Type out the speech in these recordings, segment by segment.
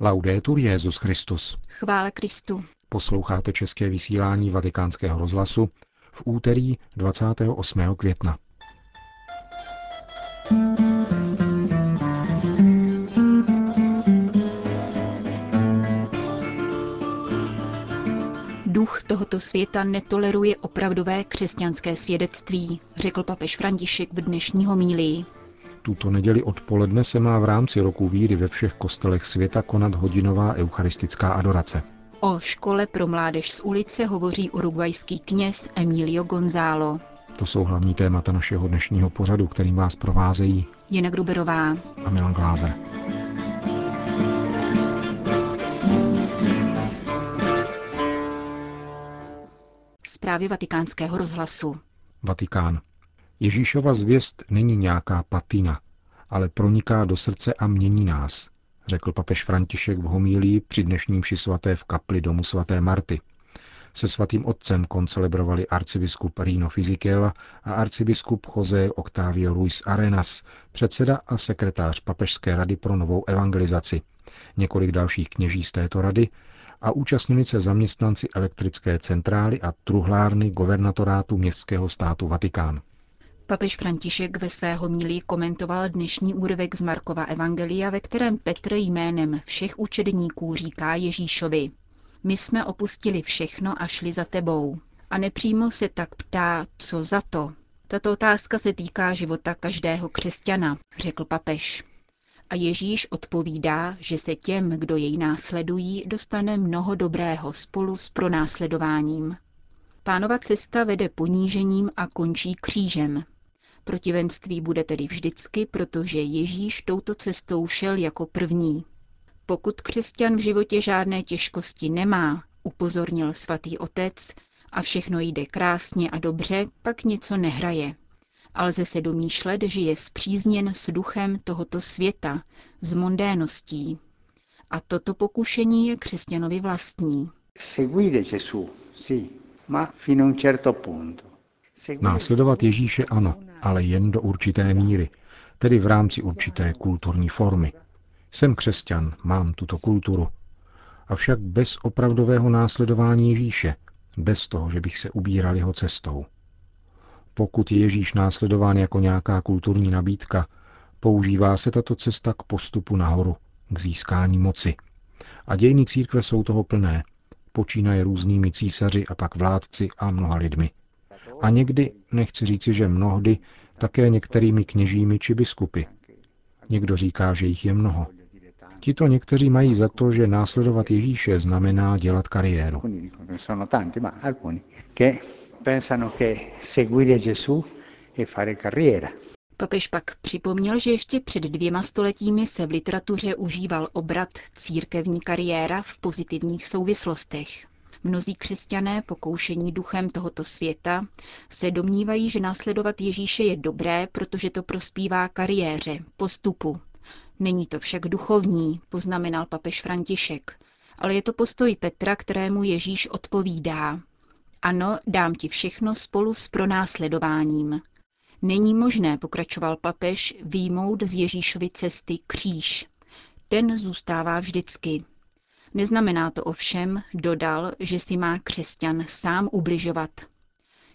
Laudetur Jezus Christus. Chvále Kristu. Posloucháte české vysílání Vatikánského rozhlasu v úterý 28. května. Duch tohoto světa netoleruje opravdové křesťanské svědectví, řekl papež František v dnešní homílii. Tuto neděli odpoledne se má v rámci roku víry ve všech kostelech světa konat hodinová eucharistická adorace. O škole pro mládež z ulice hovoří urugvajský kněz Emilio Gonzalo. To jsou hlavní témata našeho dnešního pořadu, kterým vás provázejí Jena Gruberová a Milan Glázer. Zprávy vatikánského rozhlasu. Vatikán. Ježíšova zvěst není nějaká patina, ale proniká do srdce a mění nás, řekl papež František v homílii při dnešním ši svaté v kapli domu svaté Marty. Se svatým otcem koncelebrovali arcibiskup Rino Fisichella a arcibiskup José Octavio Ruiz Arenas, předseda a sekretář Papežské rady pro novou evangelizaci, několik dalších kněží z této rady a účastnili se zaměstnanci elektrické centrály a truhlárny governatorátu městského státu Vatikán. Papež František ve svého milí komentoval dnešní úryvek z Markova Evangelia, ve kterém Petr jménem všech učedníků říká Ježíšovi. My jsme opustili všechno a šli za tebou. A nepřímo se tak ptá, co za to. Tato otázka se týká života každého křesťana, řekl papež. A Ježíš odpovídá, že se těm, kdo jej následují, dostane mnoho dobrého spolu s pronásledováním. Pánova cesta vede ponížením a končí křížem. Protivenství bude tedy vždycky, protože Ježíš touto cestou šel jako první. Pokud křesťan v životě žádné těžkosti nemá, upozornil svatý otec, a všechno jde krásně a dobře, pak něco nehraje. A lze se domýšlet, že je zpřízněn s duchem tohoto světa, s mondéností. A toto pokušení je křesťanovi vlastní. Seguire Gesù, sì, ma fino a un certo punto. Následovat Ježíše ano, ale jen do určité míry, tedy v rámci určité kulturní formy. Jsem křesťan, mám tuto kulturu. Avšak bez opravdového následování Ježíše, bez toho, že bych se ubíral jeho cestou. Pokud je Ježíš následován jako nějaká kulturní nabídka, používá se tato cesta k postupu nahoru, k získání moci. A dějiny církve jsou toho plné. Počínaje různými císaři a pak vládci a mnoha lidmi. A někdy, nechci říci, že mnohdy, také některými kněžími či biskupy. Někdo říká, že jich je mnoho. Tito někteří mají za to, že následovat Ježíše znamená dělat kariéru. Papež pak připomněl, že ještě před dvěma stoletími se v literatuře užíval obrat církevní kariéra v pozitivních souvislostech. Mnozí křesťané, pokoušení duchem tohoto světa, se domnívají, že následovat Ježíše je dobré, protože to prospívá kariéře, postupu. Není to však duchovní, poznamenal papež František, ale je to postoj Petra, kterému Ježíš odpovídá. Ano, dám ti všechno spolu s pronásledováním. Není možné, pokračoval papež, výjmout z Ježíšovy cesty kříž. Ten zůstává vždycky. Neznamená to ovšem, dodal, že si má křesťan sám ubližovat.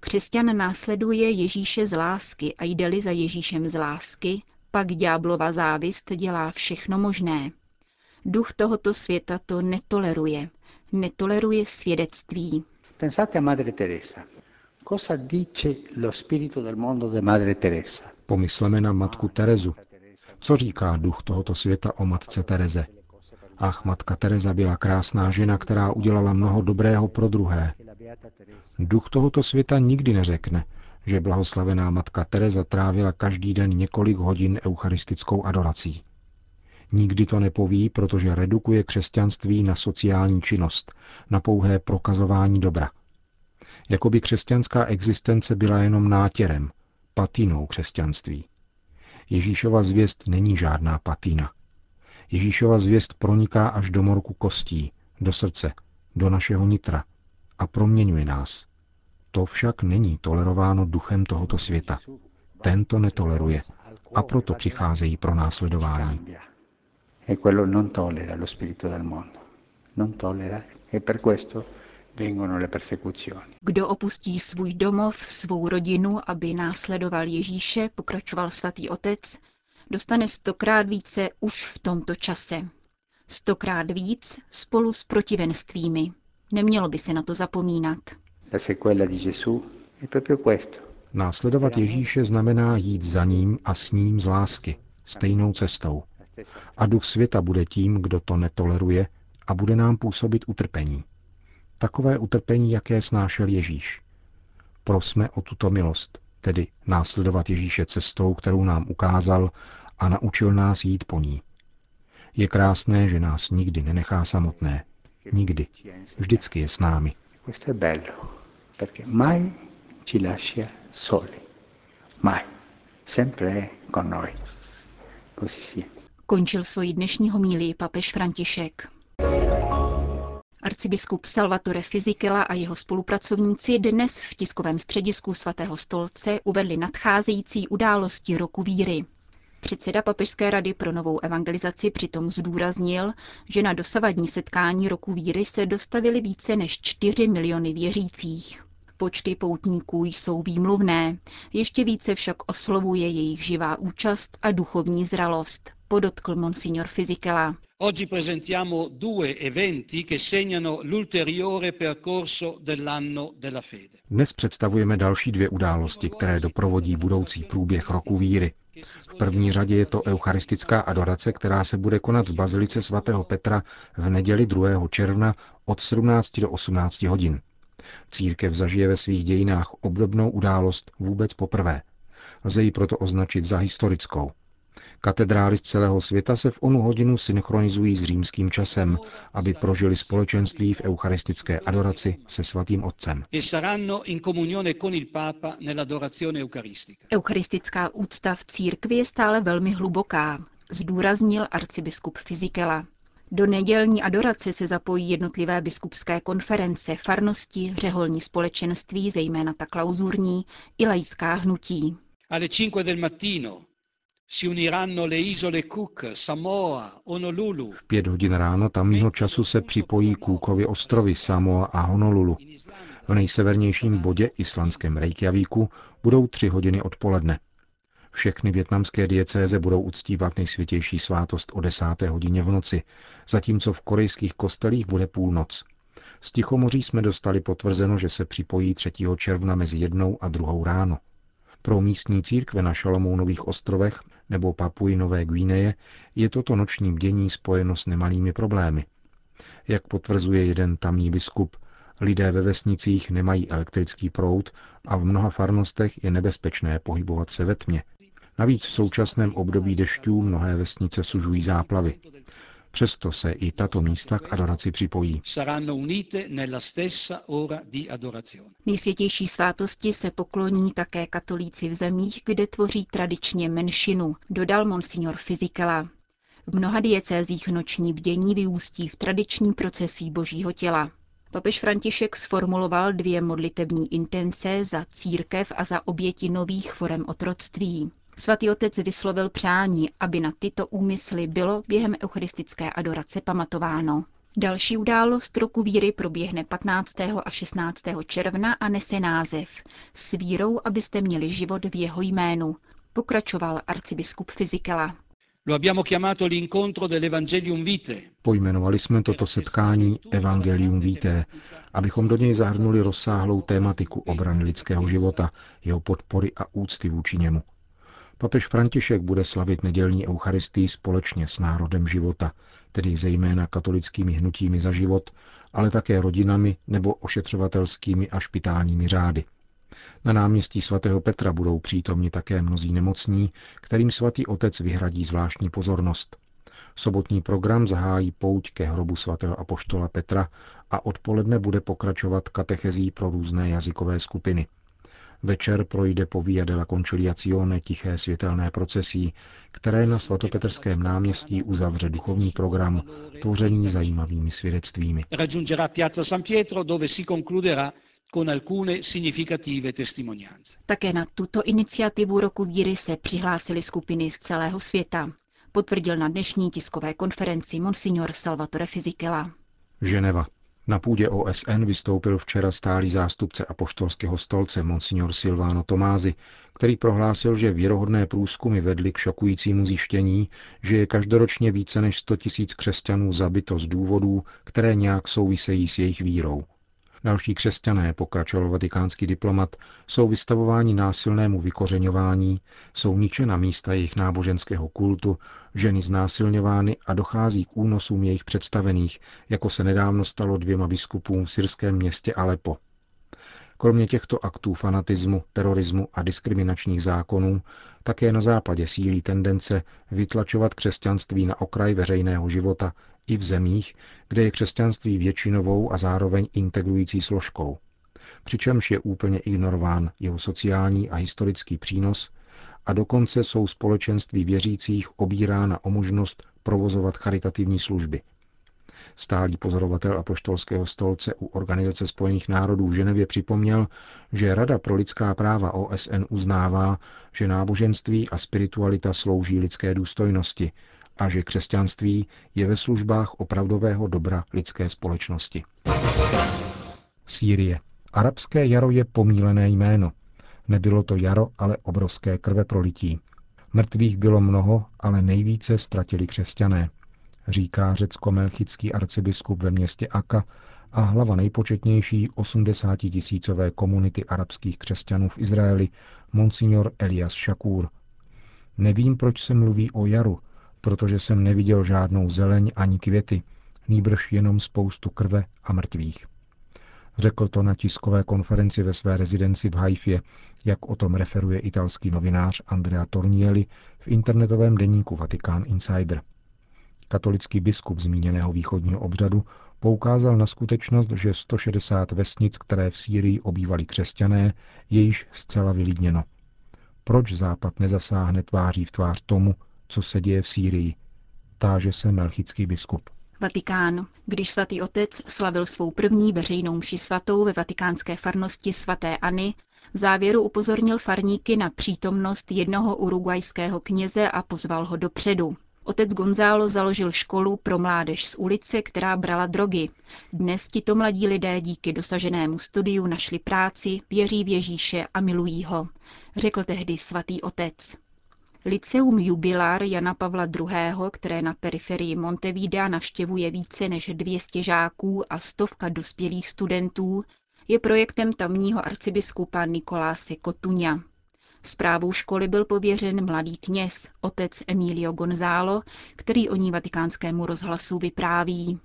Křesťan následuje Ježíše z lásky a jde-li za Ježíšem z lásky, pak ďáblova závist dělá všechno možné. Duch tohoto světa to netoleruje. Netoleruje svědectví. Pensate a Madre Teresa. Cosa dice lo spirito del mondo de Madre Teresa? Pomysleme na matku Terezu. Co říká duch tohoto světa o matce Tereze? Ach, matka Teresa byla krásná žena, která udělala mnoho dobrého pro druhé. Duch tohoto světa nikdy neřekne, že blahoslavená matka Teresa trávila každý den několik hodin eucharistickou adorací. Nikdy to nepoví, protože redukuje křesťanství na sociální činnost, na pouhé prokazování dobra. Jakoby křesťanská existence byla jenom nátěrem, patinou křesťanství. Ježíšova zvěst není žádná patina – Ježíšova zvěst proniká až do morku kostí, do srdce, do našeho nitra a proměňuje nás. To však není tolerováno duchem tohoto světa. Ten to netoleruje a proto přicházejí pro následování. e quello non tollera lo spirito del mondo, non tollera e per questo vengono le persecuzioni. Kdo opustí svůj domov, svou rodinu, aby následoval Ježíše, pokračoval svatý otec, dostane stokrát více už v tomto čase. Stokrát víc spolu s protivenstvími. Nemělo by se na to zapomínat. La sequela di Gesù è proprio questo. Následovat Ježíše znamená jít za ním a s ním z lásky, stejnou cestou. A duch světa bude tím, kdo to netoleruje a bude nám působit utrpení. Takové utrpení, jaké snášel Ježíš. Prosme o tuto milost, tedy následovat Ježíše cestou, kterou nám ukázal a naučil nás jít po ní. Je krásné, že nás nikdy nenechá samotné. Nikdy. Vždycky je s námi. Questo è bello, perché mai ci lascia soli. Mai. Sempre è con noi. Così sia. Končil svoji dnešní homílii papež František. Arcibiskup Salvatore Fizikela a jeho spolupracovníci dnes v tiskovém středisku svatého stolce uvedli nadcházející události roku víry. Předseda Papežské rady pro novou evangelizaci přitom zdůraznil, že na dosavadní setkání roku víry se dostavili více než 4 miliony věřících. Počty poutníků jsou výmluvné, ještě více však oslovuje jejich živá účast a duchovní zralost, podotkl monsignor Fizikela. Oggi presentiamo due eventi che segnano l'ulteriore percorso dell'anno della fede. Dnes představujeme další dvě události, které doprovodí budoucí průběh roku víry. V první řadě je to eucharistická adorace, která se bude konat v Bazilice svatého Petra v neděli 2. června od 17 do 18 hodin. Církev zažije ve svých dějinách obdobnou událost vůbec poprvé. Lze ji proto označit za historickou. Katedrály z celého světa se v onu hodinu synchronizují s římským časem, aby prožili společenství v eucharistické adoraci se svatým otcem. E. Eucharistická úcta v církvi je stále velmi hluboká, zdůraznil arcibiskup Fizikela. Do nedělní adorace se zapojí jednotlivé biskupské konference, farnosti, řeholní společenství, zejména ta klauzurní, i laická hnutí. Alle 5 del mattino V pět hodin ráno tamního času se připojí Cookovy ostrovy Samoa a Honolulu. V nejsevernějším bodě, islandském Reykjavíku, budou tři hodiny odpoledne. Všechny větnamské diecéze budou uctívat nejsvětější svátost o desáté hodině v noci, zatímco v korejských kostelích bude půlnoc. Z Tichomoří jsme dostali potvrzeno, že se připojí 3. června mezi jednou a druhou ráno. Pro místní církve na Šalomounových ostrovech nebo Papuji Nové Guineje je toto noční bdění spojeno s nemalými problémy. Jak potvrzuje jeden tamní biskup, lidé ve vesnicích nemají elektrický proud a v mnoha farnostech je nebezpečné pohybovat se ve tmě. Navíc v současném období dešťů mnohé vesnice sužují záplavy. Přesto se i tato místa k adoraci připojí. Nejsvětější svátosti se pokloní také katolíci v zemích, kde tvoří tradičně menšinu, dodal monsignor Fizikela. V mnoha diecézích noční bdění vyústí v tradiční procesí božího těla. Papež František sformuloval dvě modlitební intence za církev a za oběti nových forem otroctví. Svatý otec vyslovil přání, aby na tyto úmysly bylo během eucharistické adorace pamatováno. Další událost roku víry proběhne 15. a 16. června a nese název S vírou, abyste měli život v jeho jménu, pokračoval arcibiskup Fizikela. Lo abbiamo chiamato l'incontro dell'Evangelium Vitae, Pojmenovali jsme toto setkání Evangelium Vitae, abychom do něj zahrnuli rozsáhlou tématiku obrany lidského života, jeho podpory a úcty vůči němu. Papež František bude slavit nedělní eucharistii společně s národem života, tedy zejména katolickými hnutími za život, ale také rodinami nebo ošetřovatelskými a špitálními řády. Na náměstí svatého Petra budou přítomni také mnozí nemocní, kterým svatý otec vyhradí zvláštní pozornost. Sobotní program zahájí pouť ke hrobu svatého apoštola Petra a odpoledne bude pokračovat katechezí pro různé jazykové skupiny. Večer projde po Via della Conciliazione tiché světelné procesí, které na svatopetrském náměstí uzavře duchovní program, tvořený zajímavými svědectvími. raggiungerà Piazza San Pietro dove si concluderà con alcune significative testimonianze. Také na tuto iniciativu roku víry se přihlásily skupiny z celého světa. potvrdil na dnešní tiskové konferenci monsignor Salvatore Fizikela. Ženeva. Na půdě OSN vystoupil včera stálý zástupce apoštolského stolce Monsignor Silvano Tomázy, který prohlásil, že věrohodné průzkumy vedly k šokujícímu zjištění, že je každoročně více než 100 tisíc křesťanů zabito z důvodů, které nějak souvisejí s jejich vírou. Další křesťané, pokračoval vatikánský diplomat, jsou vystavováni násilnému vykořeňování, jsou ničena místa jejich náboženského kultu, ženy znásilňovány a dochází k únosům jejich představených, jako se nedávno stalo dvěma biskupům v syrském městě Alepo. Kromě těchto aktů fanatismu, terorismu a diskriminačních zákonů také na západě sílí tendence vytlačovat křesťanství na okraj veřejného života i v zemích, kde je křesťanství většinovou a zároveň integrující složkou. Přičemž je úplně ignorován jeho sociální a historický přínos a dokonce jsou společenství věřících obírána o možnost provozovat charitativní služby. Stálý pozorovatel apoštolského stolce u Organizace spojených národů v Ženevě připomněl, že Rada pro lidská práva OSN uznává, že náboženství a spiritualita slouží lidské důstojnosti a že křesťanství je ve službách opravdového dobra lidské společnosti. Sýrie. Arabské jaro je pomílené jméno. Nebylo to jaro, ale obrovské krve prolití. Mrtvých bylo mnoho, ale nejvíce ztratili křesťané, říká řecko-melchický arcibiskup ve městě Aka a hlava nejpočetnější 80 tisícové komunity arabských křesťanů v Izraeli, monsignor Elias Shakur. Nevím, proč se mluví o jaru, protože jsem neviděl žádnou zeleň ani květy, nýbrž jenom spoustu krve a mrtvých. Řekl to na tiskové konferenci ve své rezidenci v Haifě, jak o tom referuje italský novinář Andrea Tornielli v internetovém deníku Vatikán Insider. Katolický biskup zmíněného východního obřadu poukázal na skutečnost, že 160 vesnic, které v Sýrii obývali křesťané, je již zcela vylídněno. Proč Západ nezasáhne tváří v tvář tomu, co se děje v Sýrii, táže se melchický biskup. Vatikán. Když svatý otec slavil svou první veřejnou mši svatou ve vatikánské farnosti svatéAny, v závěru upozornil farníky na přítomnost jednoho urugvajského kněze a pozval ho dopředu. Otec Gonzalo založil školu pro mládež z ulice, která brala drogy. Dnes tito mladí lidé díky dosaženému studiu našli práci, věří v Ježíše a milují ho, řekl tehdy svatý otec. Liceum Jubilar Jana Pavla II., které na periferii Montevidea navštěvuje více než 200 žáků a stovka dospělých studentů, je projektem tamního arcibiskupa Nikoláse Kotuňa. Zprávou školy byl pověřen mladý kněz, otec Emilio Gonzalo, který o ní vatikánskému rozhlasu vypráví.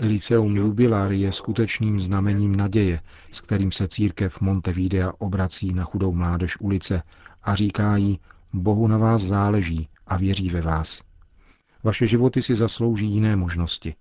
Liceum Jubilar je skutečným znamením naděje, s kterým se církev Montevidea obrací na chudou mládež ulice a říká jí, Bohu na vás záleží a věří ve vás. Vaše životy si zaslouží jiné možnosti.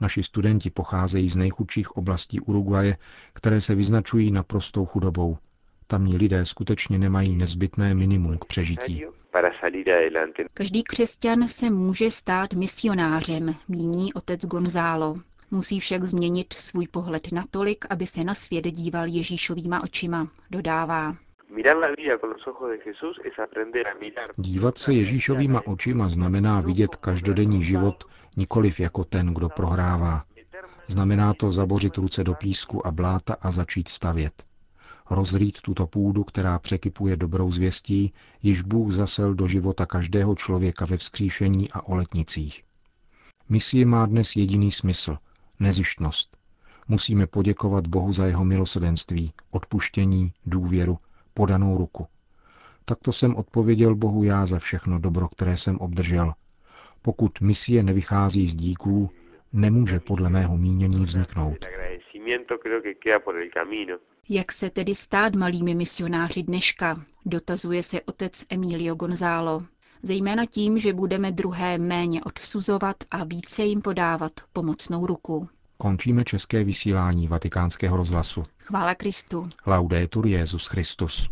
Naši studenti pocházejí z nejchudších oblastí Uruguaje, které se vyznačují naprostou chudobou. Tamní lidé skutečně nemají nezbytné minimum k přežití. Každý křesťan se může stát misionářem, míní otec Gonzalo. Musí však změnit svůj pohled natolik, aby se na svět díval Ježíšovýma očima, dodává. Dívat se Ježíšovýma očima znamená vidět každodenní život nikoliv jako ten, kdo prohrává. Znamená to zabořit ruce do písku a bláta a začít stavět. Rozrýt tuto půdu, která překypuje dobrou zvěstí, již Bůh zasel do života každého člověka ve vzkříšení a oletnicích. Misie má dnes jediný smysl – nezištnost. Musíme poděkovat Bohu za jeho milosedenství, odpuštění, důvěru podanou ruku. Takto jsem odpověděl Bohu já za všechno dobro, které jsem obdržel. Pokud misie nevychází z díků, nemůže podle mého mínění vzniknout. Jak se tedy stát malými misionáři dneška, dotazuje se otec Emilio Gonzalo. Zejména tím, že budeme druhé méně odsuzovat a více jim podávat pomocnou ruku. Končíme české vysílání vatikánského rozhlasu. Chvála Kristu. Laudetur Jezus Christus.